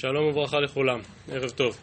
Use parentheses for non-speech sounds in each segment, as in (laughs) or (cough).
שלום וברכה לכולם, ערב טוב.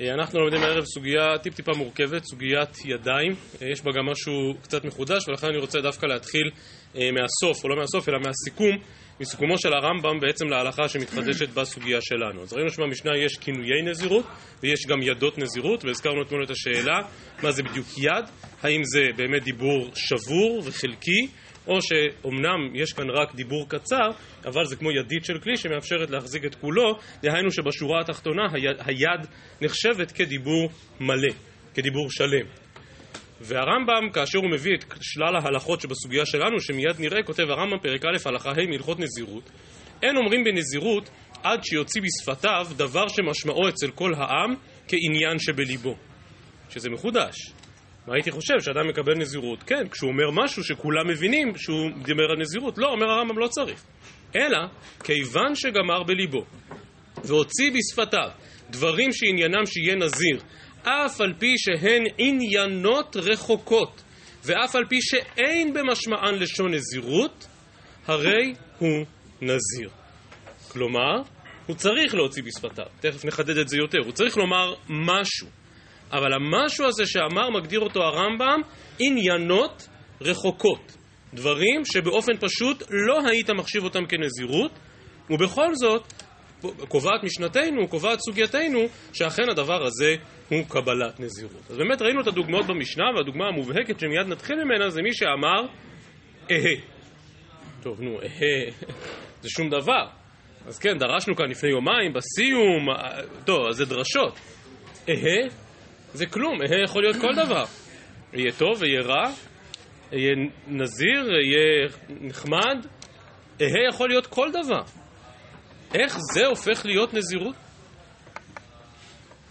אה, אנחנו לומדים הערב סוגיה טיפ-טיפה מורכבת, סוגיית ידיים. אה, יש בה גם משהו קצת מחודש, ולכן אני רוצה דווקא להתחיל אה, מהסוף, או לא מהסוף, אלא מהסיכום, מסיכומו של הרמב"ם בעצם להלכה שמתחדשת (clears throat) בסוגיה שלנו. אז ראינו שבמשנה יש כינויי נזירות, ויש גם ידות נזירות, והזכרנו אתמול את השאלה מה זה בדיוק יד, האם זה באמת דיבור שבור וחלקי, או שאומנם יש כאן רק דיבור קצר, אבל זה כמו ידית של כלי שמאפשרת להחזיק את כולו, דהיינו שבשורה התחתונה היד, היד נחשבת כדיבור מלא, כדיבור שלם. והרמב"ם, כאשר הוא מביא את שלל ההלכות שבסוגיה שלנו, שמיד נראה, כותב הרמב"ם פרק א' הלכה ה' מהלכות נזירות, אין אומרים בנזירות עד שיוציא בשפתיו דבר שמשמעו אצל כל העם כעניין שבליבו. שזה מחודש. מה הייתי חושב? שאדם מקבל נזירות? כן, כשהוא אומר משהו שכולם מבינים שהוא דיבר על נזירות. לא, אומר הרמב"ם, לא צריך. אלא, כיוון שגמר בליבו, והוציא בשפתיו דברים שעניינם שיהיה נזיר, אף על פי שהן עניינות רחוקות, ואף על פי שאין במשמען לשון נזירות, הרי הוא נזיר. כלומר, הוא צריך להוציא בשפתיו, תכף נחדד את זה יותר, הוא צריך לומר משהו. אבל המשהו הזה שאמר, מגדיר אותו הרמב"ם, עניינות רחוקות. דברים שבאופן פשוט לא היית מחשיב אותם כנזירות, ובכל זאת, קובעת משנתנו, קובעת סוגייתנו, שאכן הדבר הזה הוא קבלת נזירות. אז באמת ראינו את הדוגמאות במשנה, והדוגמה המובהקת שמיד נתחיל ממנה זה מי שאמר, אהה. טוב, נו, אהה, זה שום דבר. אז כן, דרשנו כאן לפני יומיים, בסיום, טוב, אז זה דרשות. אהה, זה כלום, אהה יכול להיות כל דבר. יהיה טוב, יהיה רע, יהיה נזיר, יהיה נחמד, אהה יכול להיות כל דבר. איך זה הופך להיות נזירות?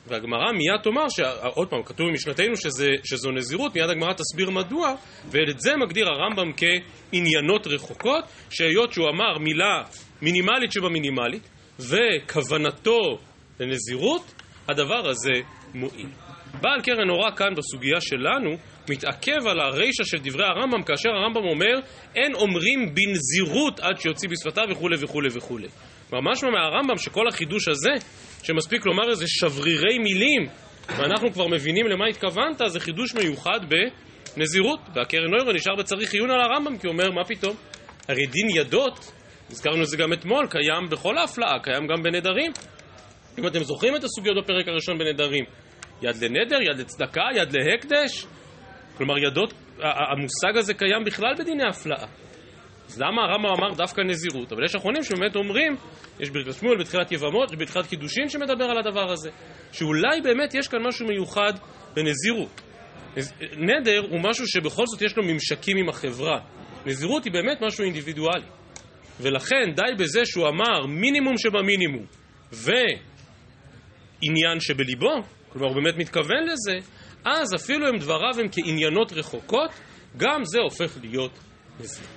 והגמרא מיד תאמר, עוד פעם, כתוב במשנתנו שזה, שזו נזירות, מיד הגמרא תסביר מדוע, ואת זה מגדיר הרמב"ם כעניינות רחוקות, שהיות שהוא אמר מילה מינימלית שבמינימלית, וכוונתו לנזירות, הדבר הזה מועיל. בעל קרן אורה כאן בסוגיה שלנו מתעכב על הרישא של דברי הרמב"ם כאשר הרמב"ם אומר אין אומרים בנזירות עד שיוציא בשפתיו וכולי וכולי וכולי. כלומר משמע מהרמב"ם שכל החידוש הזה שמספיק לומר איזה שברירי מילים ואנחנו כבר מבינים למה התכוונת זה חידוש מיוחד בנזירות. והקרן אורה נשאר בצריך עיון על הרמב"ם כי הוא אומר מה פתאום? הרי דין ידות הזכרנו את זה גם אתמול קיים בכל ההפלאה קיים גם בנדרים אם אתם זוכרים את הסוגיות בפרק הראשון בנדרים יד לנדר, יד לצדקה, יד להקדש. כלומר, ידות, המושג הזה קיים בכלל בדיני הפלאה. אז למה הרמב"ם אמר דווקא נזירות? אבל יש אחרונים שבאמת אומרים, יש ברכת שמואל בתחילת יבמות, בתחילת קידושין שמדבר על הדבר הזה, שאולי באמת יש כאן משהו מיוחד בנזירות. נדר הוא משהו שבכל זאת יש לו ממשקים עם החברה. נזירות היא באמת משהו אינדיבידואלי. ולכן די בזה שהוא אמר מינימום שבמינימום ועניין שבליבו, כלומר הוא באמת מתכוון לזה, אז אפילו אם דבריו הם כעניינות רחוקות, גם זה הופך להיות נזיר.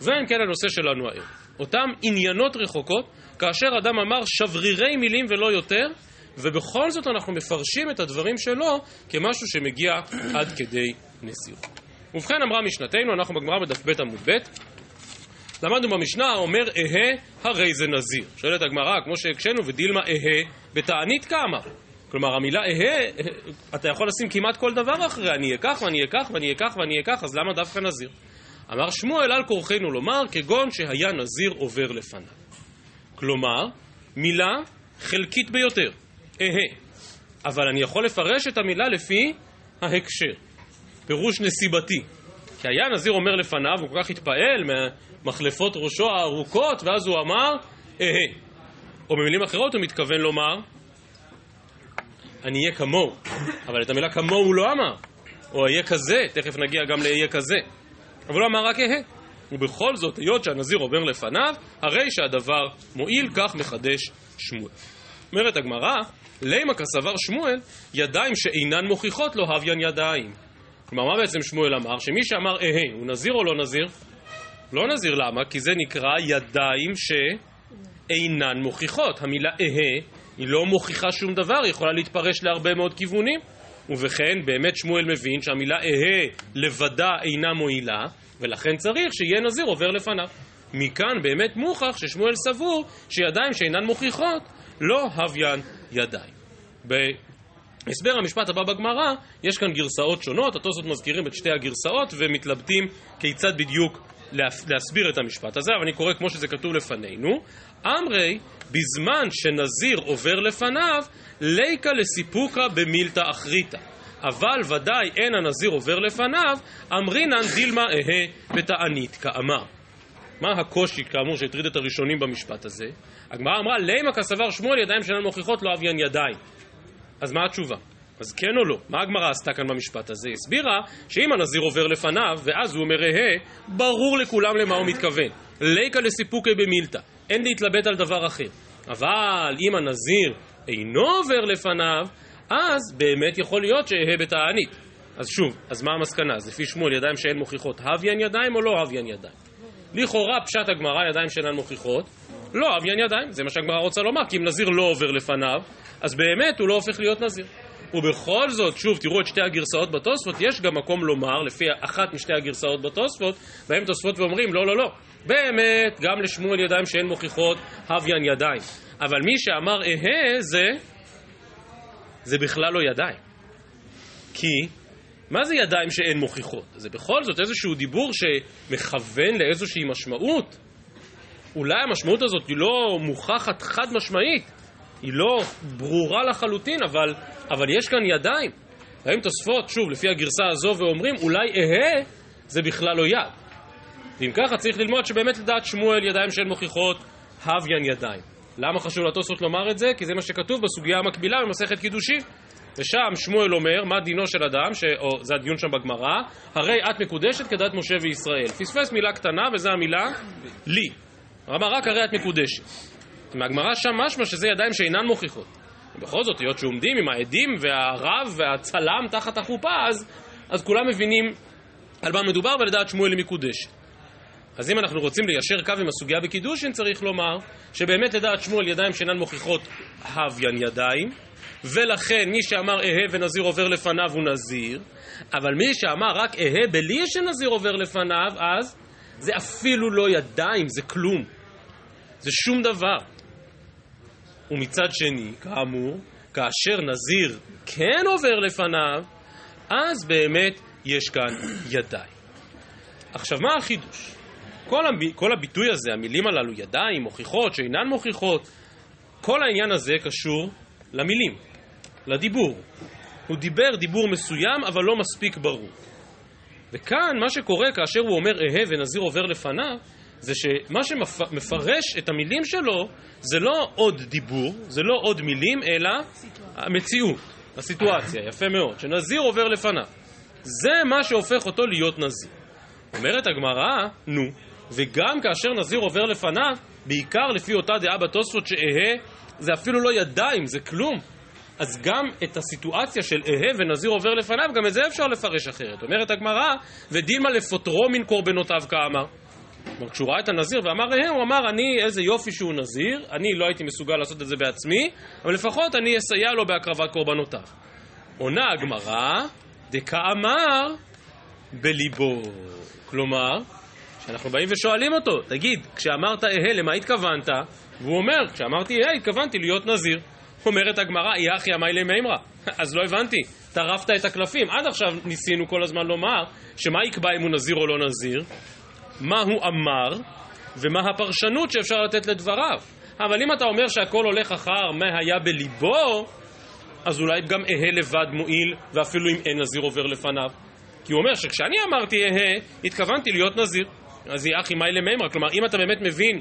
ואם כן הנושא שלנו הערב. אותם עניינות רחוקות, כאשר אדם אמר שברירי מילים ולא יותר, ובכל זאת אנחנו מפרשים את הדברים שלו כמשהו שמגיע עד כדי נזיר. ובכן אמרה משנתנו, אנחנו בגמרא בדף ב' עמוד ב', למדנו במשנה, אומר אהה הרי זה נזיר. שואלת הגמרא, כמו שהקשינו, ודילמה אהה בתענית כמה. כלומר המילה אהה, אתה יכול לשים כמעט כל דבר אחרי, אני אהיה כך ואני אהיה כך ואני אהיה כך ואני אהיה כך, אז למה דווקא נזיר? אמר שמואל על כורחנו לומר, כגון שהיה נזיר עובר לפניו. כלומר, מילה חלקית ביותר, אהה. אבל אני יכול לפרש את המילה לפי ההקשר, פירוש נסיבתי. כי היה נזיר אומר לפניו, הוא כל כך התפעל ממחלפות ראשו הארוכות, ואז הוא אמר, אהה. או במילים אחרות הוא מתכוון לומר, אני אהיה כמוהו, אבל את המילה כמוהו הוא לא אמר, או אהיה כזה, תכף נגיע גם לאהיה כזה, אבל הוא אמר רק אהה. ובכל זאת, היות שהנזיר עובר לפניו, הרי שהדבר מועיל, כך מחדש שמואל. אומרת הגמרא, לימה כסבר שמואל, ידיים שאינן מוכיחות לא הוויין ידיים. כלומר, מה בעצם שמואל אמר? שמי שאמר אהה, הוא נזיר או לא נזיר? לא נזיר, למה? כי זה נקרא ידיים שאינן מוכיחות. המילה אהה היא לא מוכיחה שום דבר, היא יכולה להתפרש להרבה מאוד כיוונים. ובכן, באמת שמואל מבין שהמילה אהה לבדה אינה מועילה, ולכן צריך שיהיה נזיר עובר לפניו. מכאן באמת מוכח ששמואל סבור שידיים שאינן מוכיחות לא הוויין ידיים. בהסבר המשפט הבא בגמרא, יש כאן גרסאות שונות, התוספות מזכירים את שתי הגרסאות ומתלבטים כיצד בדיוק להסביר את המשפט הזה, אבל אני קורא כמו שזה כתוב לפנינו. אמרי, בזמן שנזיר עובר לפניו, ליקה לסיפוקה במילתא אחריתא. אבל ודאי אין הנזיר עובר לפניו, אמרינן דילמה אהה בתענית כאמר. מה הקושי, כאמור, שהטריד את הראשונים במשפט הזה? הגמרא אמרה, לימה כסבר שמואל ידיים שאינן מוכיחות לא אביין ידיים. אז מה התשובה? אז כן או לא? מה הגמרא עשתה כאן במשפט הזה? הסבירה שאם הנזיר עובר לפניו, ואז הוא אומר הא, ברור לכולם למה הוא מתכוון. ליקה לסיפוקי במילתא, אין להתלבט על דבר אחר. אבל אם הנזיר אינו עובר לפניו, אז באמת יכול להיות שאהה בתענית. אז שוב, אז מה המסקנה? אז לפי שמואל ידיים שאין מוכיחות, הוויין ידיים או לא הוויין ידיים? לכאורה פשט הגמרא ידיים שאינן מוכיחות, לא אביין ידיים, זה מה שהגמרא רוצה לומר, כי אם נזיר לא עובר לפניו, אז באמת הוא לא הופך להיות נזיר. ובכל זאת, שוב, תראו את שתי הגרסאות בתוספות, יש גם מקום לומר, לפי אחת משתי הגרסאות בתוספות, בהם תוספות ואומרים, לא, לא, לא, באמת, גם לשמואל ידיים שאין מוכיחות, הוויין ידיים. אבל מי שאמר אהה זה, זה בכלל לא ידיים. כי, מה זה ידיים שאין מוכיחות? זה בכל זאת איזשהו דיבור שמכוון לאיזושהי משמעות. אולי המשמעות הזאת היא לא מוכחת חד משמעית, היא לא ברורה לחלוטין, אבל, אבל יש כאן ידיים. באים תוספות, שוב, לפי הגרסה הזו, ואומרים, אולי אהה זה בכלל לא יד. ואם ככה צריך ללמוד שבאמת לדעת שמואל ידיים שהן מוכיחות הוויין ידיים. למה חשוב לתוספות לומר את זה? כי זה מה שכתוב בסוגיה המקבילה במסכת קידושין. ושם שמואל אומר, מה דינו של אדם, ש... או זה הדיון שם בגמרא, הרי את מקודשת כדת משה וישראל. פספס מילה קטנה וזה המילה לי. אמר רק הרי את מקודשת. מהגמרא שם משמע שזה ידיים שאינן מוכיחות. בכל זאת, היות שעומדים עם העדים והרב והצלם תחת החופה, אז, אז כולם מבינים על מה מדובר ולדעת שמואל היא מקודשת. אז אם אנחנו רוצים ליישר קו עם הסוגיה בקידושין, צריך לומר שבאמת לדעת שמואל ידיים שאינן מוכיחות הוויין ידיים, ולכן מי שאמר אהה ונזיר עובר לפניו הוא נזיר, אבל מי שאמר רק אהה בלי שנזיר עובר לפניו, אז זה אפילו לא ידיים, זה כלום. זה שום דבר. ומצד שני, כאמור, כאשר נזיר כן עובר לפניו, אז באמת יש כאן ידיים. עכשיו, מה החידוש? כל, הב... כל הביטוי הזה, המילים הללו, ידיים, מוכיחות, שאינן מוכיחות, כל העניין הזה קשור למילים, לדיבור. הוא דיבר דיבור מסוים, אבל לא מספיק ברור. וכאן, מה שקורה כאשר הוא אומר אהה ונזיר עובר לפניו, זה שמה שמפרש את המילים שלו זה לא עוד דיבור, זה לא עוד מילים, אלא המציאות, הסיטואציה, יפה מאוד, שנזיר עובר לפניו. זה מה שהופך אותו להיות נזיר. אומרת הגמרא, נו, וגם כאשר נזיר עובר לפניו, בעיקר לפי אותה דעה בתוספות שאהה, זה אפילו לא ידיים, זה כלום. אז גם את הסיטואציה של אהה ונזיר עובר לפניו, גם את זה אפשר לפרש אחרת. אומרת הגמרא, ודילמה לפוטרו מן קורבנותיו כאמר. כלומר, כשהוא ראה את הנזיר ואמר ראה, הוא אמר, אני, איזה יופי שהוא נזיר, אני לא הייתי מסוגל לעשות את זה בעצמי, אבל לפחות אני אסייע לו בהקרבת קורבנותיו. עונה הגמרא, דקאמר בליבו. כלומר, כשאנחנו באים ושואלים אותו, תגיד, כשאמרת אהה, למה התכוונת? והוא אומר, כשאמרתי אהה, התכוונתי להיות נזיר. אומרת הגמרא, אי אחי אמי למימרא. אז לא הבנתי, טרפת את הקלפים. עד עכשיו ניסינו כל הזמן לומר, שמה יקבע אם הוא נזיר או לא נזיר? מה הוא אמר ומה הפרשנות שאפשר לתת לדבריו. אבל אם אתה אומר שהכל הולך אחר מה היה בליבו, אז אולי גם אהה לבד מועיל, ואפילו אם אין נזיר עובר לפניו. כי הוא אומר שכשאני אמרתי אהה, התכוונתי להיות נזיר. אז היא אחי מאי למימרא. כלומר, אם אתה באמת מבין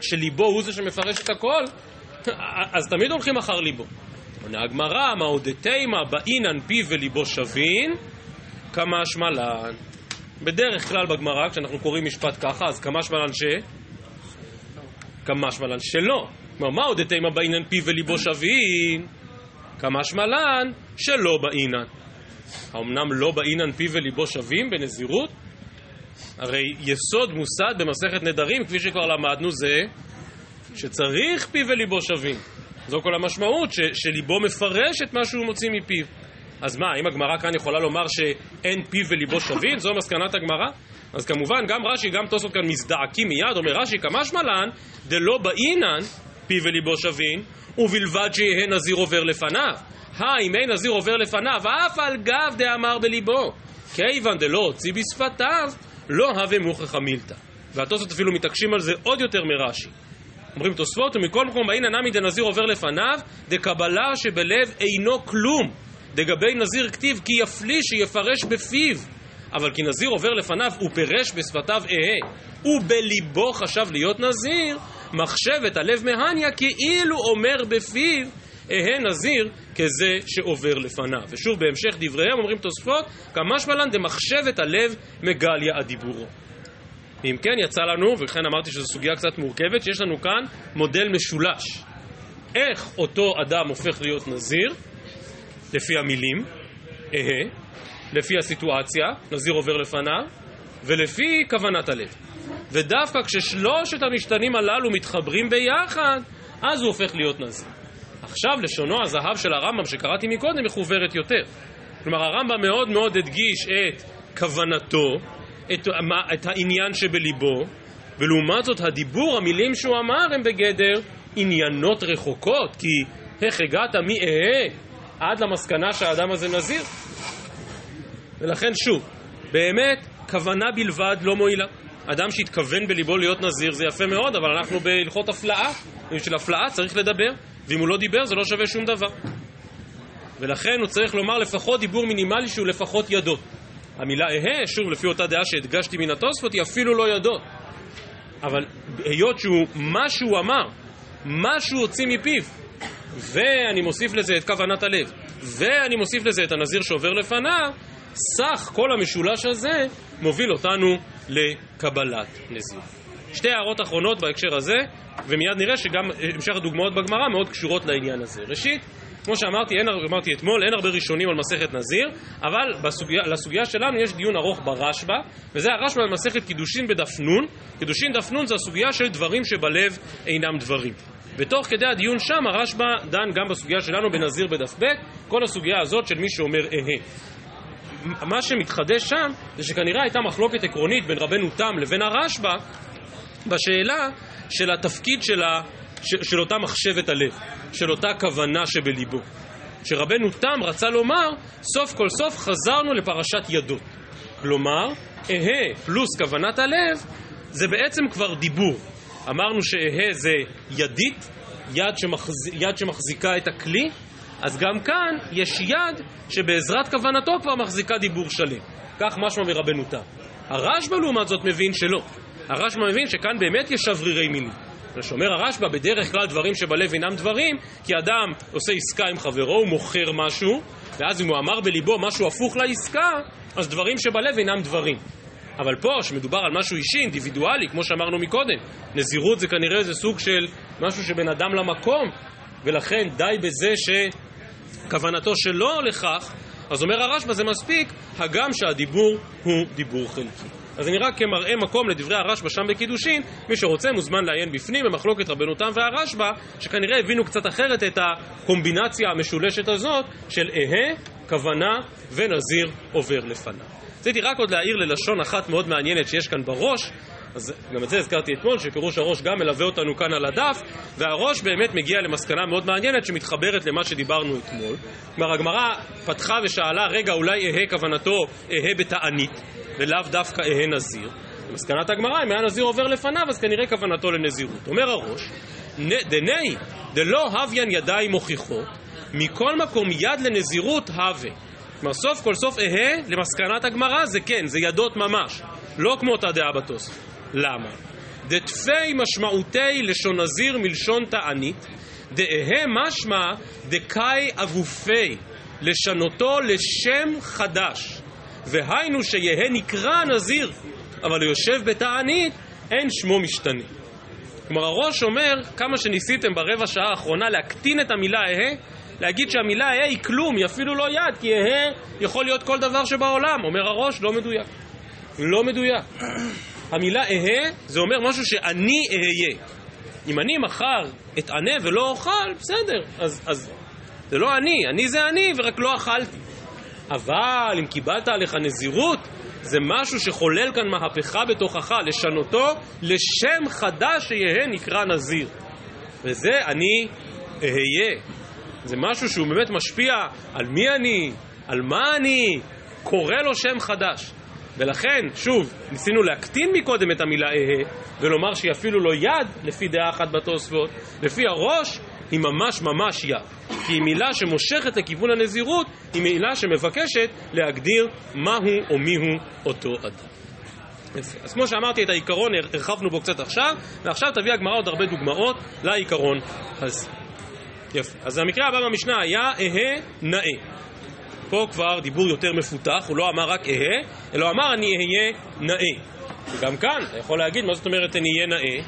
שליבו הוא זה שמפרש את הכל, (laughs) אז תמיד הולכים אחר ליבו. עונה הגמרא, מה עוד תימא באינן פיו וליבו שווין, כמה שמלן. בדרך כלל בגמרא, כשאנחנו קוראים משפט ככה, אז כמה שמלן ש... כמה שמלן שלא. כלומר, מה עוד אתימה באינן פיו וליבו שווין? כמה שמלן שלא באינן. האמנם לא באינן פיו וליבו שווים בנזירות? הרי יסוד מוסד במסכת נדרים, כפי שכבר למדנו, זה שצריך פיו וליבו שווים. זו כל המשמעות, ש, שליבו מפרש את מה שהוא מוציא מפיו. אז מה, האם הגמרא כאן יכולה לומר שאין פיו וליבו שווים? זו מסקנת הגמרא? אז כמובן, גם רש"י, גם תוספות כאן מזדעקים מיד, אומר רש"י, כמשמע לן, דלא באינן, פיו וליבו שווין, ובלבד שיהא נזיר עובר לפניו. אם אין נזיר עובר לפניו, אף על גב דאמר בליבו. כיוון דלא הוציא בשפתיו, לא הווה מוכרח מילתא. והתוספות אפילו מתעקשים על זה עוד יותר מרש"י. אומרים תוספות, ומכל מקום באין הנמי דנזיר עובר לפניו, דקבלה שבלב אינו כלום. דגבי נזיר כתיב כי יפלי שיפרש בפיו. אבל כי נזיר עובר לפניו ופרש בשפתיו אהה, ובליבו חשב להיות נזיר, מחשבת הלב מהניה כאילו אומר בפיו אהה נזיר כזה שעובר לפניו. ושוב בהמשך דבריהם אומרים תוספות, כמשמע לן דמחשבת הלב מגליה הדיבורו. אם כן יצא לנו, ולכן אמרתי שזו סוגיה קצת מורכבת, שיש לנו כאן מודל משולש. איך אותו אדם הופך להיות נזיר? לפי המילים, אהה, לפי הסיטואציה, נזיר עובר לפניו, ולפי כוונת הלב. ודווקא כששלושת המשתנים הללו מתחברים ביחד, אז הוא הופך להיות נזיר. עכשיו לשונו הזהב של הרמב"ם שקראתי מקודם מחוברת יותר. כלומר הרמב"ם מאוד מאוד הדגיש את כוונתו, את, את העניין שבליבו, ולעומת זאת הדיבור, המילים שהוא אמר הם בגדר עניינות רחוקות, כי איך הגעת מאהה עד למסקנה שהאדם הזה נזיר? ולכן שוב, באמת כוונה בלבד לא מועילה. אדם שהתכוון בליבו להיות נזיר זה יפה מאוד, אבל אנחנו בהלכות הפלאה, בשביל הפלאה צריך לדבר, ואם הוא לא דיבר זה לא שווה שום דבר. ולכן הוא צריך לומר לפחות דיבור מינימלי שהוא לפחות ידות. המילה אהה, שוב לפי אותה דעה שהדגשתי מן התוספות, היא אפילו לא ידות. אבל היות שהוא, מה שהוא אמר, מה שהוא הוציא מפיו, ואני מוסיף לזה את כוונת הלב, ואני מוסיף לזה את הנזיר שעובר לפניו, סך כל המשולש הזה מוביל אותנו לקבלת נזיר. שתי הערות אחרונות בהקשר הזה, ומיד נראה שגם המשך הדוגמאות בגמרא מאוד קשורות לעניין הזה. ראשית, כמו שאמרתי, אין, אמרתי אתמול, אין הרבה ראשונים על מסכת נזיר, אבל בסוגיה, לסוגיה שלנו יש דיון ארוך ברשב"א, וזה הרשב"א במסכת קידושין בדף נ', קידושין דף נ' זה הסוגיה של דברים שבלב אינם דברים. ותוך כדי הדיון שם הרשב"א דן גם בסוגיה שלנו בנזיר בדף ב', כל הסוגיה הזאת של מי שאומר אהה. מה שמתחדש שם זה שכנראה הייתה מחלוקת עקרונית בין רבנו תם לבין הרשב"א בשאלה של התפקיד של, ה, של, של אותה מחשבת הלב, של אותה כוונה שבליבו. שרבנו תם רצה לומר, סוף כל סוף חזרנו לפרשת ידות. כלומר, אהה פלוס כוונת הלב זה בעצם כבר דיבור. אמרנו שאהה זה ידית, יד, שמחז... יד שמחזיקה את הכלי, אז גם כאן יש יד שבעזרת כוונתו כבר מחזיקה דיבור שלם. כך משמע מרבנו תם. הרשב"א לעומת זאת מבין שלא. הרשב"א מבין שכאן באמת יש שברירי מילים. ושאומר הרשב"א, בדרך כלל דברים שבלב אינם דברים, כי אדם עושה עסקה עם חברו, הוא מוכר משהו, ואז אם הוא אמר בליבו משהו הפוך לעסקה, אז דברים שבלב אינם דברים. אבל פה, שמדובר על משהו אישי, אינדיבידואלי, כמו שאמרנו מקודם, נזירות זה כנראה איזה סוג של משהו שבין אדם למקום, ולכן די בזה שכוונתו שלא לכך, אז אומר הרשב"א זה מספיק, הגם שהדיבור הוא דיבור חלקי. אז אני רק כמראה מקום לדברי הרשב"א שם בקידושין, מי שרוצה מוזמן לעיין בפנים במחלוקת רבנותם והרשב"א, שכנראה הבינו קצת אחרת את הקומבינציה המשולשת הזאת של אהה, כוונה ונזיר עובר לפניו. רציתי רק עוד להעיר ללשון אחת מאוד מעניינת שיש כאן בראש, אז גם את זה הזכרתי אתמול, שפירוש הראש גם מלווה אותנו כאן על הדף, והראש באמת מגיע למסקנה מאוד מעניינת שמתחברת למה שדיברנו אתמול. כלומר, הגמרא פתחה ושאלה, רגע, אולי אהה כוונתו אהה בתענית, ולאו דווקא אהה נזיר. במסקנת הגמרא, אם היה נזיר עובר לפניו, אז כנראה כוונתו לנזירות. אומר הראש, דנאי דלא הוויין ידיים מוכיחות, מכל מקום יד לנזירות הווה. כלומר, סוף כל סוף אהה למסקנת הגמרא זה כן, זה ידות ממש. לא כמו אותה דעה בתוספות. למה? דתפי משמעותי לשון נזיר מלשון תענית, דאהה משמע דקאי אבופי, לשנותו לשם חדש. והיינו שיהא נקרא נזיר, אבל יושב בתענית, אין שמו משתנה. כלומר הראש אומר, כמה שניסיתם ברבע שעה האחרונה להקטין את המילה אהה, להגיד שהמילה אהה היא כלום, היא אפילו לא יד, כי אהה יכול להיות כל דבר שבעולם. אומר הראש, לא מדויק. לא מדויק. (clears throat) המילה אהה זה אומר משהו שאני אהיה. אם אני מחר אתענה ולא אוכל, בסדר, אז, אז זה לא אני, אני זה אני ורק לא אכלתי. אבל אם קיבלת עליך נזירות, זה משהו שחולל כאן מהפכה בתוכך, לשנותו לשם חדש שיהא נקרא נזיר. וזה אני אהיה. זה משהו שהוא באמת משפיע על מי אני, על מה אני, קורא לו שם חדש. ולכן, שוב, ניסינו להקטין מקודם את המילה אהה, ולומר שהיא אפילו לא יד, לפי דעה אחת בתוספות, לפי הראש, היא ממש ממש יד. כי היא מילה שמושכת לכיוון הנזירות, היא מילה שמבקשת להגדיר מהו או מיהו אותו אדם. יפה. אז כמו שאמרתי, את העיקרון הרחבנו בו קצת עכשיו, ועכשיו תביא הגמרא עוד הרבה דוגמאות לעיקרון הזה. יפה. אז המקרה הבא במשנה היה אהה נאה. פה כבר דיבור יותר מפותח, הוא לא אמר רק אהה, אלא אמר אני אהיה נאה. וגם כאן, אתה יכול להגיד, מה זאת אומרת אני אהיה נאה?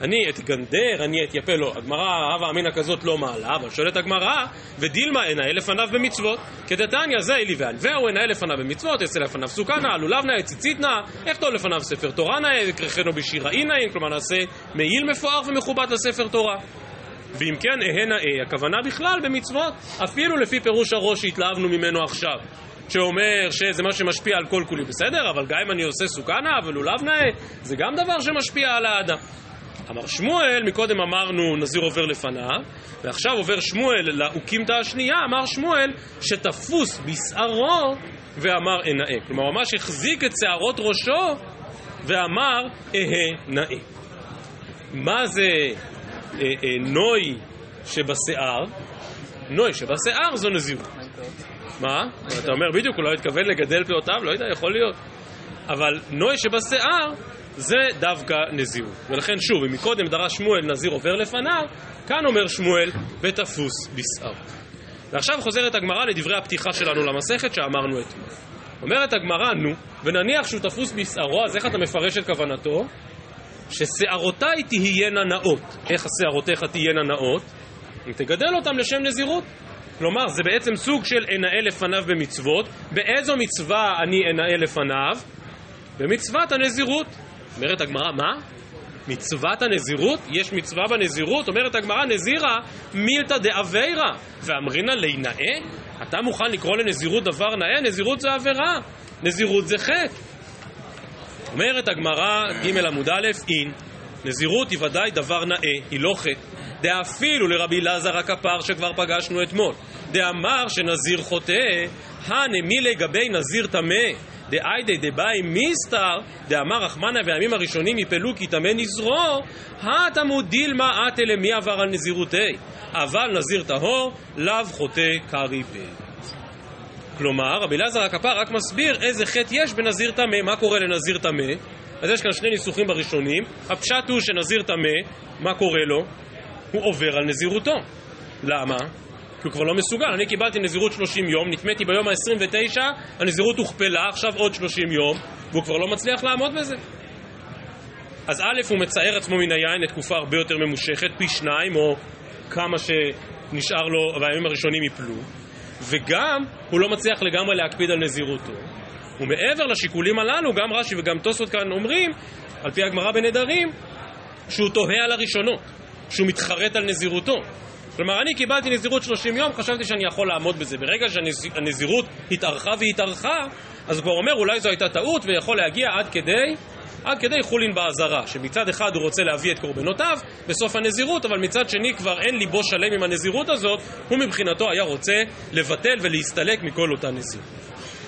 אני אתגנדר, אני אתייפה, לא, הגמרא, הווה אמינא כזאת לא מעלה, אבל שואלת הגמרא, ודילמה אנאה לפניו במצוות. כדתניא זה אלי וענווהו אנאה לפניו במצוות, אצל לפניו סוכנה, לולב נאה, ציצית נאה, יכתוב לפניו ספר תורה נאה, וכרכנו בשיראי נאה, כלומר נעשה מעיל מפואר ומכובד לספר תורה. ואם כן, אהה נאה, הכוונה בכלל במצוות, אפילו לפי פירוש הראש שהתלהבנו ממנו עכשיו. שאומר שזה מה שמשפיע על כל כולי בסדר, אבל גם אם אני עושה סוכנה ולולב נאה, זה גם דבר שמשפיע על האדם. אמר שמואל, מקודם אמרנו נזיר עובר לפניו, ועכשיו עובר שמואל לאוקימתא השנייה, אמר שמואל שתפוס בשערו ואמר אנאה. כלומר, ממש החזיק את שערות ראשו ואמר אהה נאה. מה זה אה, אה, נוי שבשיער? נוי שבשיער זו נזירות. מה? אתה אומר בדיוק, הוא לא התכוון לגדל פאותיו? לא יודע, יכול להיות. אבל נוי שבשיער זה דווקא נזירות. ולכן שוב, אם מקודם דרש שמואל נזיר עובר לפניו, כאן אומר שמואל ותפוס בשער. ועכשיו חוזרת הגמרא לדברי הפתיחה שלנו למסכת שאמרנו אתמול. אומרת הגמרא, נו, ונניח שהוא תפוס בשערו, אז איך אתה מפרש את כוונתו? ששערותיי תהיינה נאות. איך השערותיך תהיינה נאות? אם תגדל אותם לשם נזירות. כלומר, זה בעצם סוג של אנאה לפניו במצוות. באיזו מצווה אני אנאה לפניו? במצוות הנזירות. אומרת הגמרא, מה? מצוות הנזירות? יש מצווה בנזירות? אומרת הגמרא, נזירה מילתא דאביירא, ואמרינא להינאה? אתה מוכן לקרוא לנזירות דבר נאה? נזירות זה עבירה, נזירות זה חטא. אומרת הגמרא, ג' עמוד א', אין, נזירות היא ודאי דבר נאה, היא לא חטא. דאפילו לרבי אלעזר הכפר שכבר פגשנו אתמול, דאמר שנזיר חוטא, הנמי לגבי נזיר טמא, דאיידי דבאי מיסתר, דאמר רחמנא בימים הראשונים יפלו כי טמא נזרו, התמוד דילמה אטה למי עבר על נזירותי, אבל נזיר טהור, לאו חוטא קרי פה. כלומר, רבי אלעזר הכפר רק מסביר איזה חטא יש בנזיר טמא, מה קורה לנזיר טמא? אז יש כאן שני ניסוחים בראשונים, הפשט הוא שנזיר טמא, מה קורה לו? הוא עובר על נזירותו. למה? כי הוא כבר לא מסוגל. אני קיבלתי נזירות 30 יום, נטמאתי ביום ה-29, הנזירות הוכפלה, עכשיו עוד 30 יום, והוא כבר לא מצליח לעמוד בזה. אז א', הוא מצייר עצמו מן היין לתקופה הרבה יותר ממושכת, פי שניים, או כמה שנשאר לו, והימים הראשונים יפלו, וגם הוא לא מצליח לגמרי להקפיד על נזירותו. ומעבר לשיקולים הללו, גם רש"י וגם טוסות כאן אומרים, על פי הגמרא בנדרים, שהוא תוהה על הראשונות, שהוא מתחרט על נזירותו. כלומר, אני קיבלתי נזירות 30 יום, חשבתי שאני יכול לעמוד בזה. ברגע שהנזירות התארכה והתארכה, אז הוא כבר אומר, אולי זו הייתה טעות, ויכול להגיע עד כדי, עד כדי חולין באזהרה, שמצד אחד הוא רוצה להביא את קורבנותיו בסוף הנזירות, אבל מצד שני כבר אין ליבו שלם עם הנזירות הזאת, הוא מבחינתו היה רוצה לבטל ולהסתלק מכל אותה נזירות.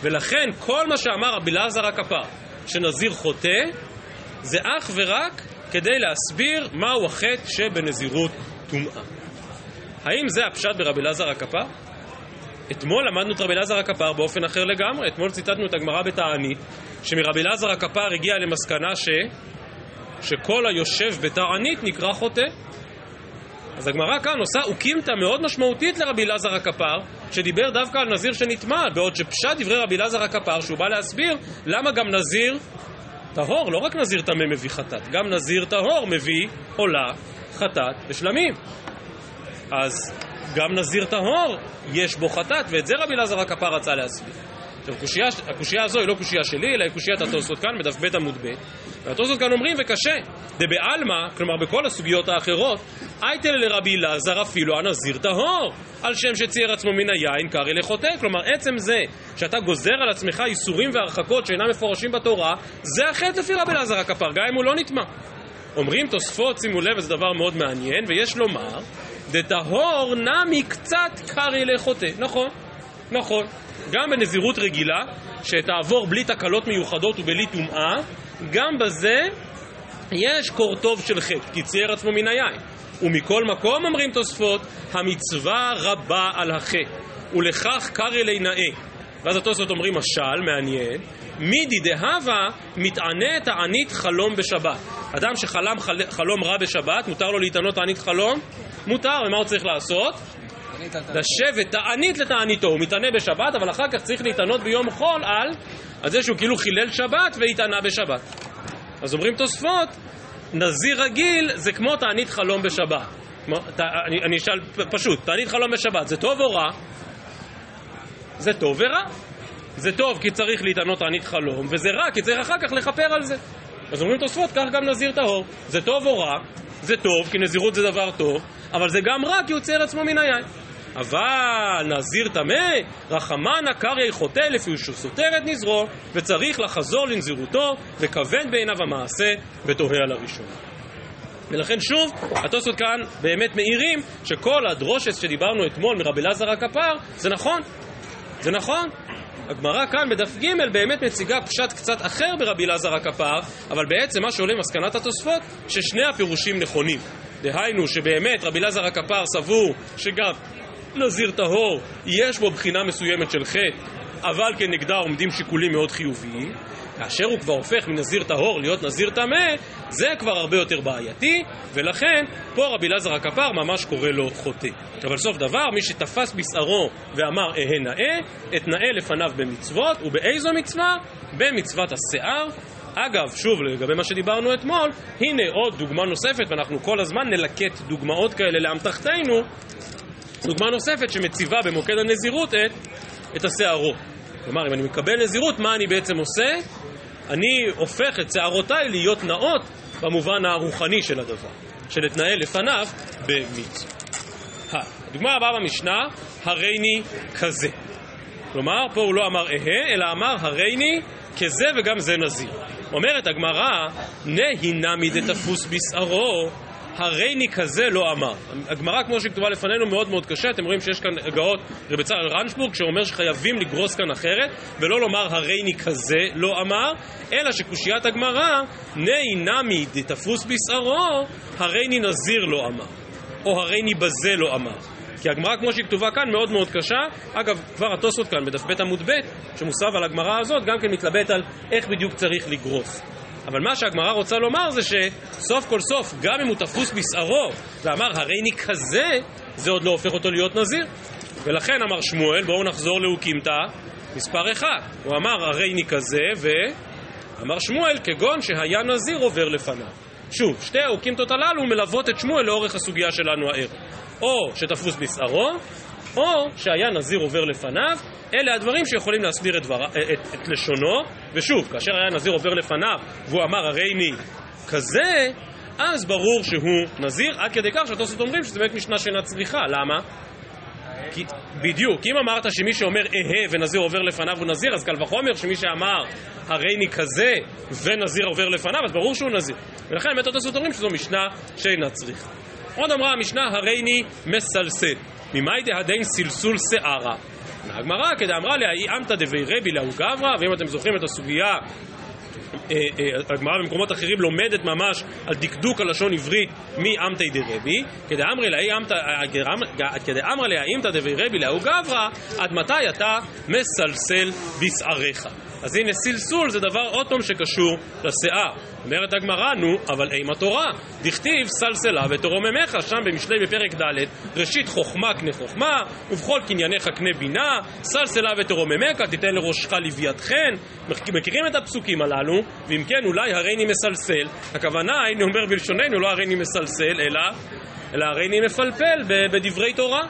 ולכן כל מה שאמר רבי אלעזר הכפר, שנזיר חוטא, זה אך ורק כדי להסביר מהו החטא שבנזירות טומאה. האם זה הפשט ברבי אלעזר הכפר? אתמול למדנו את רבי אלעזר הכפר באופן אחר לגמרי. אתמול ציטטנו את הגמרא בתענית, שמרבי אלעזר הכפר הגיע למסקנה ש... שכל היושב בתענית נקרא חוטא. אז הגמרא כאן עושה אוקימתא מאוד משמעותית לרבי אלעזר הכפר, שדיבר דווקא על נזיר שנטמע, בעוד שפשט דברי רבי אלעזר הכפר, שהוא בא להסביר למה גם נזיר טהור, לא רק נזיר טמא מביא חטאת, גם נזיר טהור מביא עולה, חטאת ושלמים. אז גם נזיר טהור יש בו חטאת, ואת זה רבי אלעזר הכפר רצה להסביר. עכשיו, הקושייה הזו היא לא קושייה שלי, אלא היא קושיית התוספות כאן, בדף ב' עמוד ב', והתוספות כאן אומרים, וקשה, דבעלמא, כלומר בכל הסוגיות האחרות, אייטל לרבי אלעזר אפילו הנזיר טהור, על שם שצייר עצמו מן היין קרעי לחוטא, כלומר עצם זה שאתה גוזר על עצמך איסורים והרחקות שאינם מפורשים בתורה, זה החטא לפי רבי אלעזר הכפר, גם אם הוא לא נטמע. אומרים תוספות, שימו לב, זה דבר מאוד מעניין, ויש לומר, דטהור נמי קצת קרעי לחוטא. נכון, נכון. גם בנזירות רגילה, שתעבור בלי תקלות מיוחדות ובלי טומאה, גם בזה יש קור טוב של חטא, כי צייר עצמו מן היין. ומכל מקום, אומרים תוספות, המצווה רבה על החטא, ולכך קרא לי נאה. ואז התוספות אומרים משל, מעניין, מידי דהבה מתענה תענית חלום בשבת. אדם שחלם חל... חלום רע בשבת, מותר לו להתענות תענית חלום? מותר, ומה הוא צריך לעשות? לשבת תענית לתעניתו, הוא מתענה בשבת, אבל אחר כך צריך להתענות ביום חול על, על זה שהוא כאילו חילל שבת והתענה בשבת. אז אומרים תוספות, נזיר רגיל זה כמו תענית חלום בשבת. אני, אני אשאל פשוט, תענית חלום בשבת זה טוב או רע? זה טוב ורע. זה טוב כי צריך להתענות תענית חלום, וזה רע כי צריך אחר כך לכפר על זה. אז אומרים תוספות, כך גם נזיר טהור. זה טוב או רע? זה טוב, כי נזירות זה דבר טוב, אבל זה גם רע כי הוא צייר עצמו מן היין. אבל נזיר טמא, רחמנה קרעי חוטא לפי שהוא סותר את נזרו, וצריך לחזור לנזירותו, וכבד בעיניו המעשה, ותוהה על הראשון. ולכן שוב, התוספות כאן באמת מאירים שכל הדרושס שדיברנו אתמול מרבי אלעזר הכפר, זה נכון, זה נכון. הגמרא כאן בדף ג' באמת מציגה פשט קצת אחר ברבי אלעזר הכפר, אבל בעצם מה שעולה מסקנת התוספות, ששני הפירושים נכונים. דהיינו שבאמת רבי אלעזר הכפר סבור שגם נזיר טהור יש בו בחינה מסוימת של חטא, אבל כנגדה עומדים שיקולים מאוד חיוביים. כאשר הוא כבר הופך מנזיר טהור להיות נזיר טמא, זה כבר הרבה יותר בעייתי, ולכן פה רבי אלעזר הכפר ממש קורא לו חוטא. אבל סוף דבר, מי שתפס בשערו ואמר אהה נאה, אתנאה לפניו במצוות, ובאיזו מצווה? במצוות השיער. אגב, שוב, לגבי מה שדיברנו אתמול, הנה עוד דוגמה נוספת, ואנחנו כל הזמן נלקט דוגמאות כאלה לאמתחתנו, דוגמה נוספת שמציבה במוקד הנזירות את, את השערות. כלומר, אם אני מקבל נזירות, מה אני בעצם עושה? אני הופך את שערותיי להיות נאות במובן הרוחני של הדבר, של אתנאה לפניו במצווה. הדוגמה הבאה במשנה, הרייני כזה. כלומר, פה הוא לא אמר אהה, אלא אמר הרייני כזה וגם זה נזיר. אומרת הגמרא, נהי נמי דתפוס בשערו הרייני כזה לא אמר. הגמרא כמו שכתובה לפנינו מאוד מאוד קשה, אתם רואים שיש כאן הגאות רבי צהל רנשבורג שאומר שחייבים לגרוס כאן אחרת ולא לומר הרייני כזה לא אמר, אלא שקושיית הגמרא נהי נמי דתפוס בשערו, הרייני נזיר לא אמר, או הרייני בזה לא אמר. כי הגמרא כמו שהיא כתובה כאן מאוד מאוד קשה, אגב כבר התוספות כאן בדף ב' עמוד ב' שמוסב על הגמרא הזאת גם כן מתלבט על איך בדיוק צריך לגרוס. אבל מה שהגמרא רוצה לומר זה שסוף כל סוף, גם אם הוא תפוס בשערו ואמר הריני כזה, זה עוד לא הופך אותו להיות נזיר. ולכן אמר שמואל, בואו נחזור לאוקימתא, מספר אחד. הוא אמר הריני כזה, ואמר שמואל, כגון שהיה נזיר עובר לפניו. שוב, שתי האוקימתות הללו מלוות את שמואל לאורך הסוגיה שלנו הערב. או שתפוס בשערו, או שהיה נזיר עובר לפניו, אלה הדברים שיכולים להסביר את, דבר, את, את, את לשונו, ושוב, כאשר היה נזיר עובר לפניו והוא אמר הרי אני כזה, אז ברור שהוא נזיר, עד כדי כך שהתוספות אומרים שזה באמת משנה שאינה צריכה, למה? כי, בדיוק, אם אמרת שמי שאומר אהה ונזיר עובר לפניו הוא נזיר, אז קל וחומר שמי שאמר הריני כזה ונזיר עובר לפניו, אז ברור שהוא נזיר. ולכן באמת התוספות אומרים שזו משנה שאינה צריכה. עוד אמרה המשנה הריני מסלסל. ממאי דהדין סלסול שערה. הגמרא כדאמרה לה, אי אמתא דבי רבי לאו גברא, ואם אתם זוכרים את הסוגיה אה, אה, הגמרא במקומות אחרים לומדת ממש על דקדוק הלשון עברית מאמתי דרבי, כדאמרי לה אימתא דבי רבי לאו גברא, עד מתי אתה מסלסל בשעריך. אז הנה סלסול זה דבר עוד פעם שקשור לשיער. אומרת הגמרא, נו, אבל אימה תורה. דכתיב סלסלה ותרוממך, שם במשלי בפרק ד', ראשית חוכמה קנה חוכמה, ובכל קנייניך קנה בינה, סלסלה ותרוממך, תיתן לראשך לוויתכן. מכירים את הפסוקים הללו, ואם כן, אולי הריני מסלסל. הכוונה, אני אומר בלשוננו, לא הריני מסלסל, אלא, אלא הריני מפלפל בדברי תורה.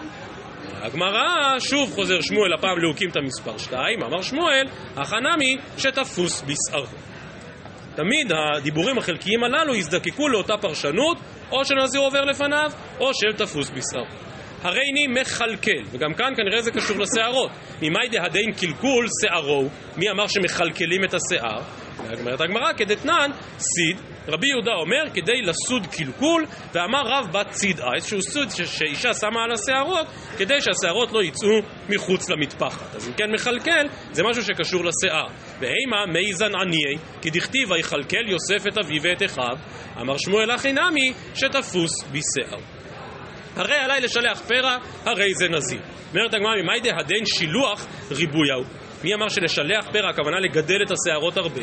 הגמרא, שוב חוזר שמואל, הפעם להוקים את המספר 2, אמר שמואל, החנמי שתפוס בשערו. תמיד הדיבורים החלקיים הללו יזדקקו לאותה פרשנות, או שנזיר עובר לפניו, או של תפוס בשערו. הריני מכלכל, וגם כאן כנראה זה קשור לשערות. ממאי דהדין כלכול שערו, מי אמר שמכלכלים את השיער? אומרת הגמרא, כדתנן, סיד רבי יהודה אומר כדי לסוד כלכול, ואמר רב בת צידעא, איזשהו סוד שאישה שמה על השערות, כדי שהשערות לא יצאו מחוץ למטפחת. אז אם כן מכלכל, זה משהו שקשור לשיער. ואימא מיזן עניי, כי דכתיב ויכלכל יוסף את אביו ואת אחיו, אמר שמואל הכי נמי, שתפוס בשיער. הרי עליי לשלח פרע, הרי זה נזיר. אומרת הגמרא, ממאי דהדין שילוח ריבוי הוא. מי אמר שלשלח פרע הכוונה לגדל את השערות הרבה?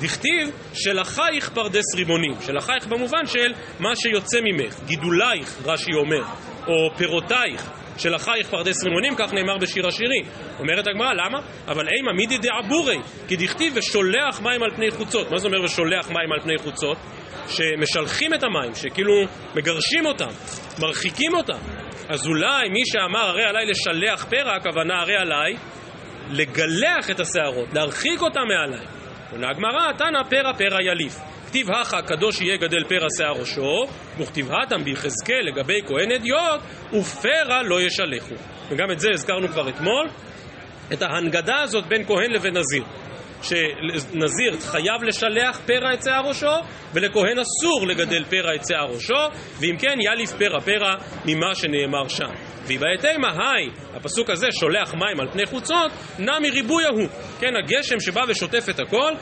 דכתיב שלחייך פרדס רימונים, שלחייך במובן של מה שיוצא ממך, גידולייך, רש"י אומר, או פירותייך, שלחייך פרדס רימונים, כך נאמר בשיר השירים. אומרת הגמרא, למה? אבל אימא מידי דעבורי, כי דכתיב ושולח מים על פני חוצות. מה זה אומר ושולח מים על פני חוצות? שמשלחים את המים, שכאילו מגרשים אותם, מרחיקים אותם. אז אולי מי שאמר הרי עליי לשלח פרע, הכוונה הרי עליי לגלח את השערות, להרחיק אותם מעליי. עונה הגמרא, תנא פרע פרע יליף. כתיב הכה קדוש יהיה גדל פרע שיער ראשו, וכתיב התם ביחזקאל לגבי כהן אדיוט, ופרע לא ישלחו. וגם את זה הזכרנו כבר אתמול, את ההנגדה הזאת בין כהן לבין נזיר. שנזיר חייב לשלח פרע את שיער ראשו, ולכהן אסור לגדל פרע את שיער ראשו, ואם כן יליף פרע פרע ממה שנאמר שם. ויבעתימה היי, הפסוק הזה שולח מים על פני חוצות, נע מריבוי ההוא. כן, הגשם שבא ושוטף את הכל,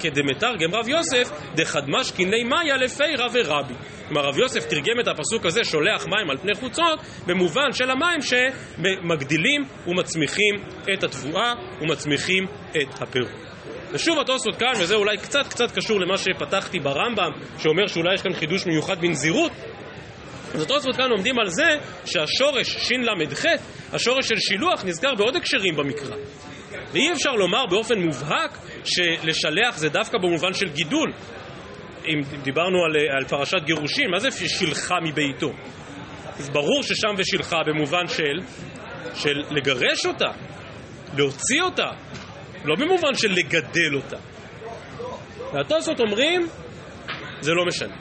כדמתרגם רב יוסף, דחדמש קיני מאיה לפירה ורבי. כלומר, רב יוסף תרגם את הפסוק הזה, שולח מים על פני חוצות, במובן של המים שמגדילים ומצמיחים את התבואה ומצמיחים את הפירות. ושוב התוספות כאן, וזה אולי קצת קצת קשור למה שפתחתי ברמב"ם, שאומר שאולי יש כאן חידוש מיוחד בנזירות, אז התוספות כאן עומדים על זה שהשורש ש"ל"ח, השורש של שילוח, נזכר בעוד הקשרים במקרא. ואי אפשר לומר באופן מובהק שלשלח זה דווקא במובן של גידול. אם דיברנו על, על פרשת גירושין, מה זה שילחה מביתו? אז ברור ששם ושילחה במובן של, של לגרש אותה, להוציא אותה, לא במובן של לגדל אותה. והתוספות אומרים, זה לא משנה.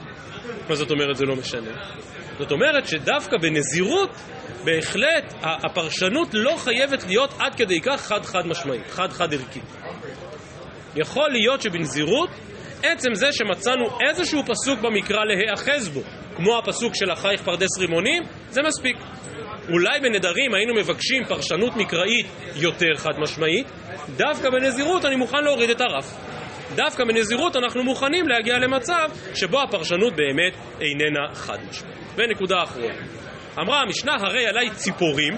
מה זאת אומרת זה לא משנה? זאת אומרת שדווקא בנזירות, בהחלט הפרשנות לא חייבת להיות עד כדי כך חד-חד משמעית, חד-חד ערכית. יכול להיות שבנזירות, עצם זה שמצאנו איזשהו פסוק במקרא להיאחז בו, כמו הפסוק של החייך פרדס רימונים, זה מספיק. אולי בנדרים היינו מבקשים פרשנות מקראית יותר חד משמעית, דווקא בנזירות אני מוכן להוריד את הרף. דווקא בנזירות אנחנו מוכנים להגיע למצב שבו הפרשנות באמת איננה חד משמעית. ונקודה אחרונה. אמרה המשנה, הרי עליי ציפורים,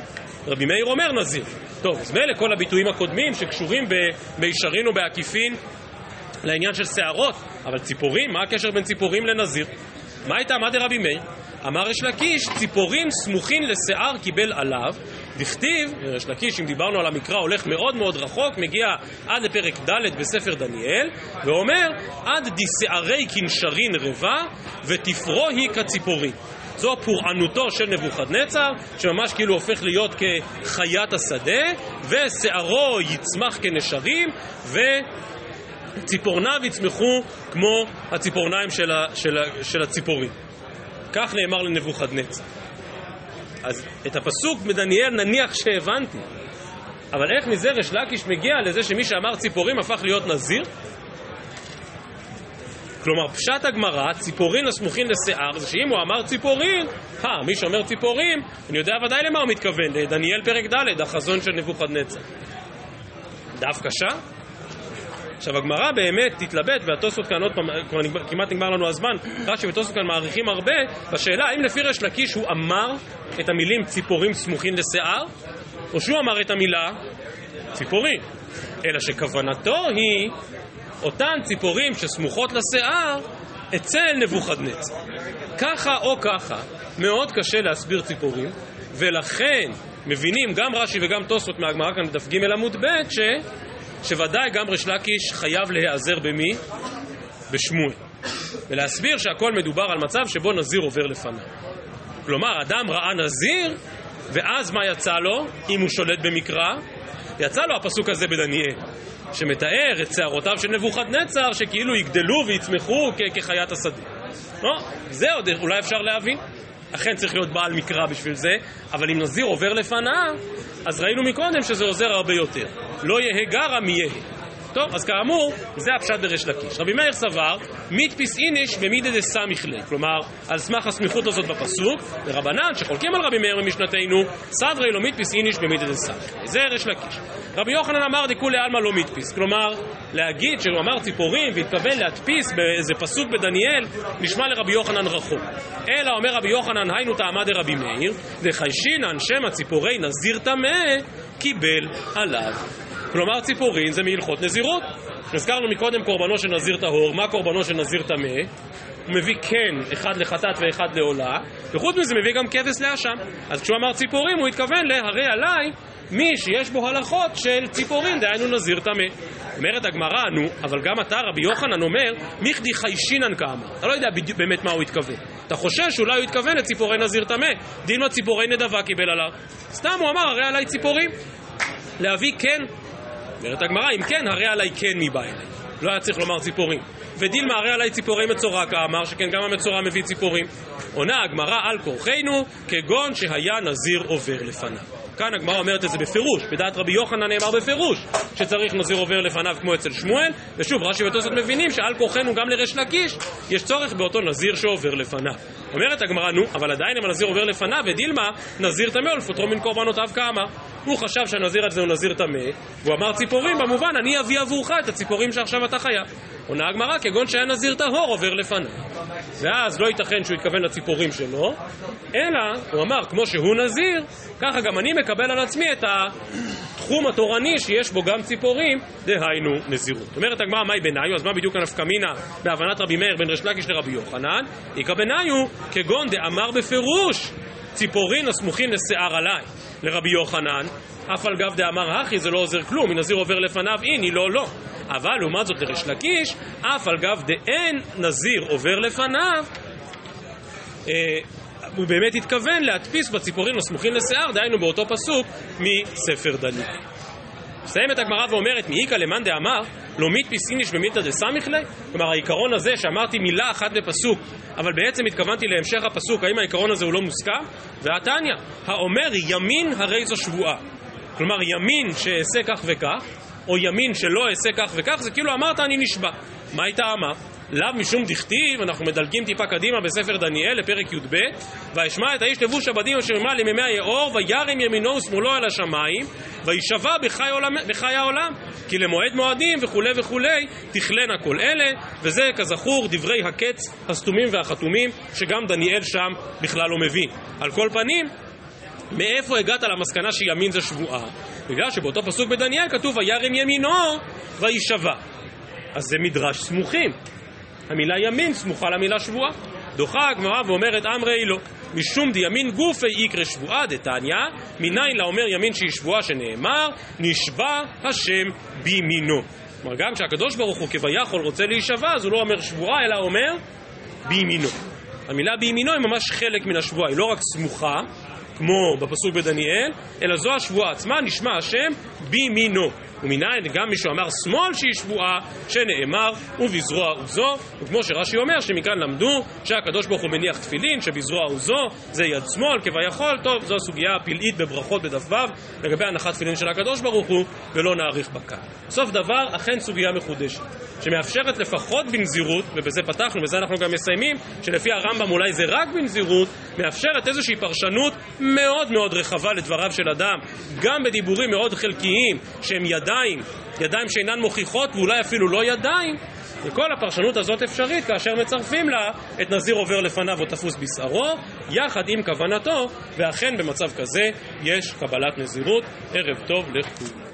רבי מאיר אומר נזיר. טוב, אז מילא כל הביטויים הקודמים שקשורים במישרין ובעקיפין לעניין של שערות, אבל ציפורים, מה הקשר בין ציפורים לנזיר? מה הייתה, מה דרבי מאיר? אמר יש לקיש, ציפורים סמוכין לשיער קיבל עליו, דכתיב, יש לקיש, אם דיברנו על המקרא, הולך מאוד מאוד רחוק, מגיע עד לפרק ד' בספר דניאל, ואומר, עד דשערי כנשרין רבע, ותפרו היא כציפורים. זו הפורענותו של נבוכדנצר, שממש כאילו הופך להיות כחיית השדה, ושערו יצמח כנשרים, וציפורניו יצמחו כמו הציפורניים של, ה, של, ה, של הציפורים. כך נאמר לנבוכדנצר. אז את הפסוק מדניאל נניח שהבנתי, אבל איך מזה ריש לקיש מגיע לזה שמי שאמר ציפורים הפך להיות נזיר? כלומר, פשט הגמרא, ציפורין הסמוכין לשיער, זה שאם הוא אמר ציפורין, אה, מי שאומר ציפורים, אני יודע ודאי למה הוא מתכוון, לדניאל פרק ד', החזון של נבוכדנצר. דף קשה? עכשיו הגמרא באמת תתלבט, והתוספות כאן עוד פעם, כבר נגמר, כמעט נגמר לנו הזמן, רש"י ותוספות כאן מעריכים הרבה, בשאלה האם לפי ריש לקיש הוא אמר את המילים ציפורים סמוכין לשיער, או שהוא אמר את המילה ציפורים, אלא שכוונתו היא אותן ציפורים שסמוכות לשיער אצל נבוכדנצר. ככה או ככה, מאוד קשה להסביר ציפורים, ולכן מבינים גם רש"י וגם תוספות מהגמרא כאן בדף ג' עמוד ב' ש... שוודאי גם ריש לקיש חייב להיעזר במי? בשמואל. ולהסביר שהכל מדובר על מצב שבו נזיר עובר לפניו. כלומר, אדם ראה נזיר, ואז מה יצא לו, אם הוא שולט במקרא? יצא לו הפסוק הזה בדניאל, שמתאר את שערותיו של נבוכדנצר, שכאילו יגדלו ויצמחו כחיית השדה. לא, זה עוד אולי אפשר להבין. אכן צריך להיות בעל מקרא בשביל זה, אבל אם נזיר עובר לפניו, אז ראינו מקודם שזה עוזר הרבה יותר. לא יהא גרא מי יהא. טוב, אז כאמור, זה הפשט בריש לקיש. רבי מאיר סבר, מיתפיס איניש במידא דסמיך ליה. כלומר, על סמך הסמיכות הזאת בפסוק, ורבנן שחולקים על רבי מאיר במשנתנו, סברי לא מיתפיס איניש במידא דסמיך ליה. זה ריש לקיש. רבי יוחנן אמר דכולי עלמא לא מיתפיס. כלומר, להגיד שהוא אמר ציפורים והתכוון להדפיס באיזה פסוק בדניאל, נשמע לרבי יוחנן רחוק. אלא אומר רבי יוחנן, היינו טעמה דרבי מאיר, וחיישינן שם הציפורי נזיר טמא, קיבל עליו. כלומר ציפורין זה מהלכות נזירות. הזכרנו מקודם קורבנו של נזיר טהור, מה קורבנו של נזיר טמא? הוא מביא כן אחד לחטאת ואחד לעולה, וחוץ מזה מביא גם כבש לאשם. אז כשהוא אמר ציפורים הוא התכוון להרי עליי מי שיש בו הלכות של ציפורין, דהיינו נזיר טמא. אומרת הגמרא, נו, אבל גם אתה, רבי יוחנן, אומר, מיכדי חיישינן כאמר. אתה לא יודע באמת מה הוא התכוון. אתה חושש שאולי הוא התכוון לציפורי נזיר טמא. דילמה ציפורי נדבה קיבל עליו. סתם הוא אמר, הרי עליי ציפורים. להביא כן. אומרת הגמרא, אם כן, הרי עליי כן מבא אליי. לא היה צריך לומר ציפורים. ודילמה הרי עליי ציפורי מצורע כאמר, שכן גם המצורע מביא ציפורים. עונה הגמרא על כורחנו, כגון שהיה נזיר עובר לפניו. כאן הגמרא אומרת את זה בפירוש, בדעת רבי יוחנן נאמר בפירוש שצריך נזיר עובר לפניו כמו אצל שמואל, ושוב רש"י ותוספות מבינים שעל כורחנו גם לריש לקיש יש צורך באותו נזיר שעובר לפניו. אומרת הגמרא, נו, אבל עדיין אם הנזיר עובר לפניו, ודילמה, נזיר טמא ולפוטרו מן קורבנותיו כאמר. הוא חשב שהנזיר הזה הוא נזיר טמא, והוא אמר ציפורים, במובן, אני אביא עבורך את הציפורים שעכשיו אתה חייב. עונה הגמרא, כגון שהיה נזיר טהור עובר לפניו. ואז לא ייתכן שהוא יתכוון לציפורים שלו, אלא, הוא אמר, כמו שהוא נזיר, ככה גם אני מקבל על עצמי את התחום התורני שיש בו גם ציפורים, דהיינו נזירות. אומרת הגמרא, מהי בניו? אז מה בדיוק הנפקא מינה בהבנת רבי מאיר בין ריש לקיש לרבי יוחנן? איכא בניו, כגון דאמר בפירוש, ציפורין הסמוכין לשיער עליי. לרבי יוחנן, אף על גב דאמר הכי זה לא עוזר כלום, אם נזיר עובר לפניו, איני, לא, לא. אבל לעומת זאת לריש לקיש, אף על גב דאין נזיר עובר לפניו, אה, הוא באמת התכוון להדפיס בציפורים הסמוכים לשיער, דהיינו באותו פסוק מספר דניאל. מסיימת הגמרא ואומרת, מאיכא למאן דאמר, לא מיתפיס איניש דסמיך ליה? כלומר, העיקרון הזה שאמרתי מילה אחת בפסוק, אבל בעצם התכוונתי להמשך הפסוק, האם העיקרון הזה הוא לא מוסכם? והתניא, האומר ימין הרי זו שבועה. כלומר, ימין שאעשה כך וכך, או ימין שלא אעשה כך וכך, זה כאילו אמרת אני נשבע. מה הייתה אמר? לאו משום דכתיב, אנחנו מדלגים טיפה קדימה בספר דניאל לפרק י"ב וישמע את האיש לבוש הבדים אשר ימלא למימי היאור וירם ימינו ושמאלו על השמיים וישבע בחי, בחי העולם כי למועד מועדים וכולי וכולי תכלנה כל אלה וזה כזכור דברי הקץ הסתומים והחתומים שגם דניאל שם בכלל לא מבין על כל פנים מאיפה הגעת למסקנה שימין זה שבועה? בגלל שבאותו פסוק בדניאל כתוב וירם ימינו וישבע אז זה מדרש סמוכים המילה ימין סמוכה למילה שבועה. דוחה הגמרא ואומרת אמרי לא, משום דימין גופי יקרא שבועה דתניא, מניין לה אומר ימין שהיא שבועה שנאמר, נשבע השם בימינו. כלומר גם כשהקדוש ברוך הוא כביכול רוצה להישבע, אז הוא לא אומר שבועה, אלא אומר בימינו. המילה בימינו היא ממש חלק מן השבועה, היא לא רק סמוכה, כמו בפסוק בדניאל, אלא זו השבועה עצמה, נשמע השם בימינו. ומנין גם מישהו אמר שמאל שהיא שבועה, שנאמר ובזרוע עוזו, וכמו שרש"י אומר שמכאן למדו שהקדוש ברוך הוא מניח תפילין, שבזרוע עוזו זה יד שמאל כביכול, טוב זו הסוגיה הפלאית בברכות בדף ו' לגבי הנחת תפילין של הקדוש ברוך הוא, ולא נאריך כאן. סוף דבר, אכן סוגיה מחודשת, שמאפשרת לפחות בנזירות, ובזה פתחנו, בזה אנחנו גם מסיימים, שלפי הרמב"ם אולי זה רק בנזירות, מאפשרת איזושהי פרשנות מאוד מאוד רחבה לדבריו של אדם, גם בדיבורים מאוד חלקיים שהם יד ידיים, ידיים שאינן מוכיחות ואולי אפילו לא ידיים, וכל הפרשנות הזאת אפשרית כאשר מצרפים לה את נזיר עובר לפניו או תפוס בשערו, יחד עם כוונתו, ואכן במצב כזה יש קבלת נזירות. ערב טוב לכולם.